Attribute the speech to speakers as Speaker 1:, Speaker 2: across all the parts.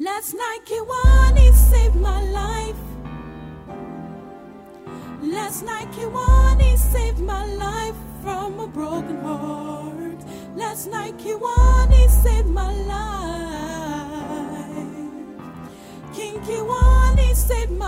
Speaker 1: Last night, Kiwani saved my life. Last night, Kiwani saved my life from a broken heart. Last night, Kiwani saved my life. King Kiwani saved my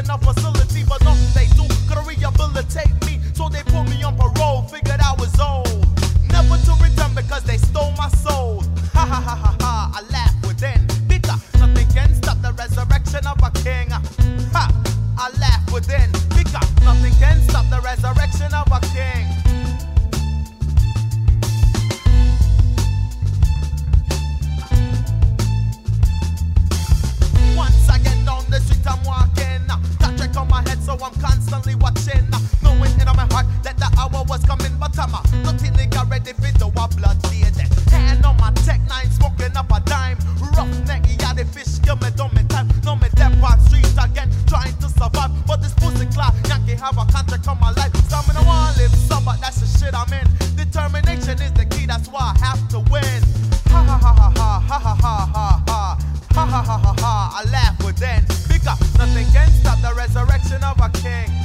Speaker 2: enough for
Speaker 3: some. constantly watching, knowing in my heart that the hour was coming, but I'm not in nigga ready for the blood theater. Hand on my tech nine, smoking up a dime. Rough neck, yeah, the fish, kill me don't me time. No me dead on streets again, trying to survive. But this pussy clock, Yankee have a contract on my life. So in a one live some, but that's the shit I'm in. Determination is the key, that's why I have to win. Ha ha ha ha ha ha ha ha ha ha ha ha ha ha. I laugh with within. Bigger, nothing can stop the resurrection of a king.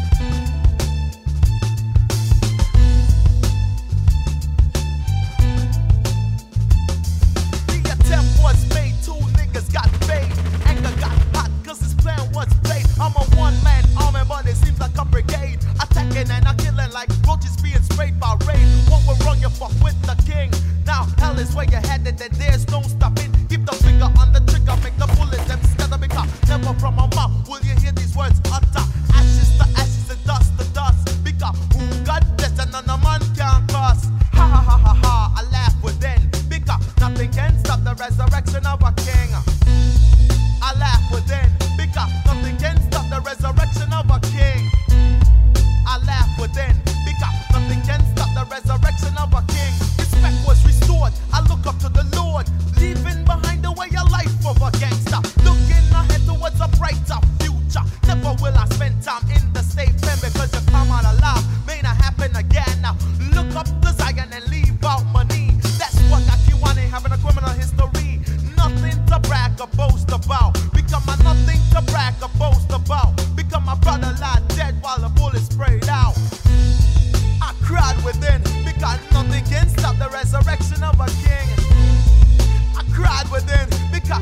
Speaker 3: swagger had that, that there's no stop while the bullets sprayed out. I cried within because nothing can stop the resurrection of a king. I cried within because